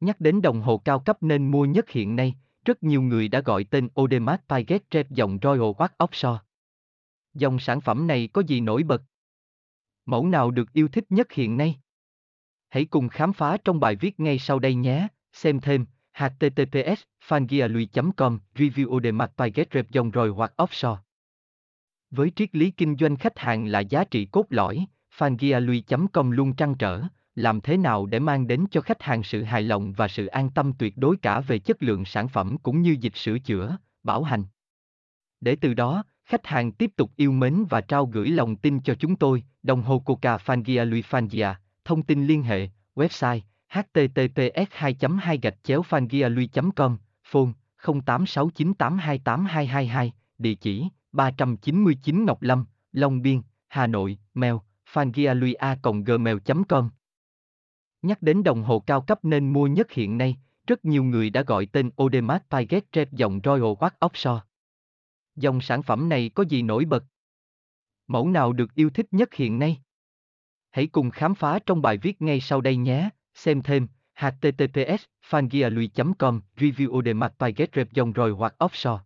Nhắc đến đồng hồ cao cấp nên mua nhất hiện nay, rất nhiều người đã gọi tên Audemars Piguet Rep dòng Royal Oak Offshore. Dòng sản phẩm này có gì nổi bật? Mẫu nào được yêu thích nhất hiện nay? Hãy cùng khám phá trong bài viết ngay sau đây nhé. Xem thêm https fangialui.com review Audemars Piguet Rep dòng Royal hoặc Offshore. Với triết lý kinh doanh khách hàng là giá trị cốt lõi, fangialui.com luôn trăn trở, làm thế nào để mang đến cho khách hàng sự hài lòng và sự an tâm tuyệt đối cả về chất lượng sản phẩm cũng như dịch sửa chữa, bảo hành. Để từ đó, khách hàng tiếp tục yêu mến và trao gửi lòng tin cho chúng tôi, đồng hồ Coca Fangia Lui Fangia, thông tin liên hệ, website, https 2 2 gạch chéo fangialui com phone 0869828222, địa chỉ 399 Ngọc Lâm, Long Biên, Hà Nội, mail fangialui.gmail com. Nhắc đến đồng hồ cao cấp nên mua nhất hiện nay, rất nhiều người đã gọi tên Audemars Piguet Trep dòng Royal Watch Offshore. Dòng sản phẩm này có gì nổi bật? Mẫu nào được yêu thích nhất hiện nay? Hãy cùng khám phá trong bài viết ngay sau đây nhé. Xem thêm https fangialui com review Audemars Piguet Trep dòng Royal Watch Offshore.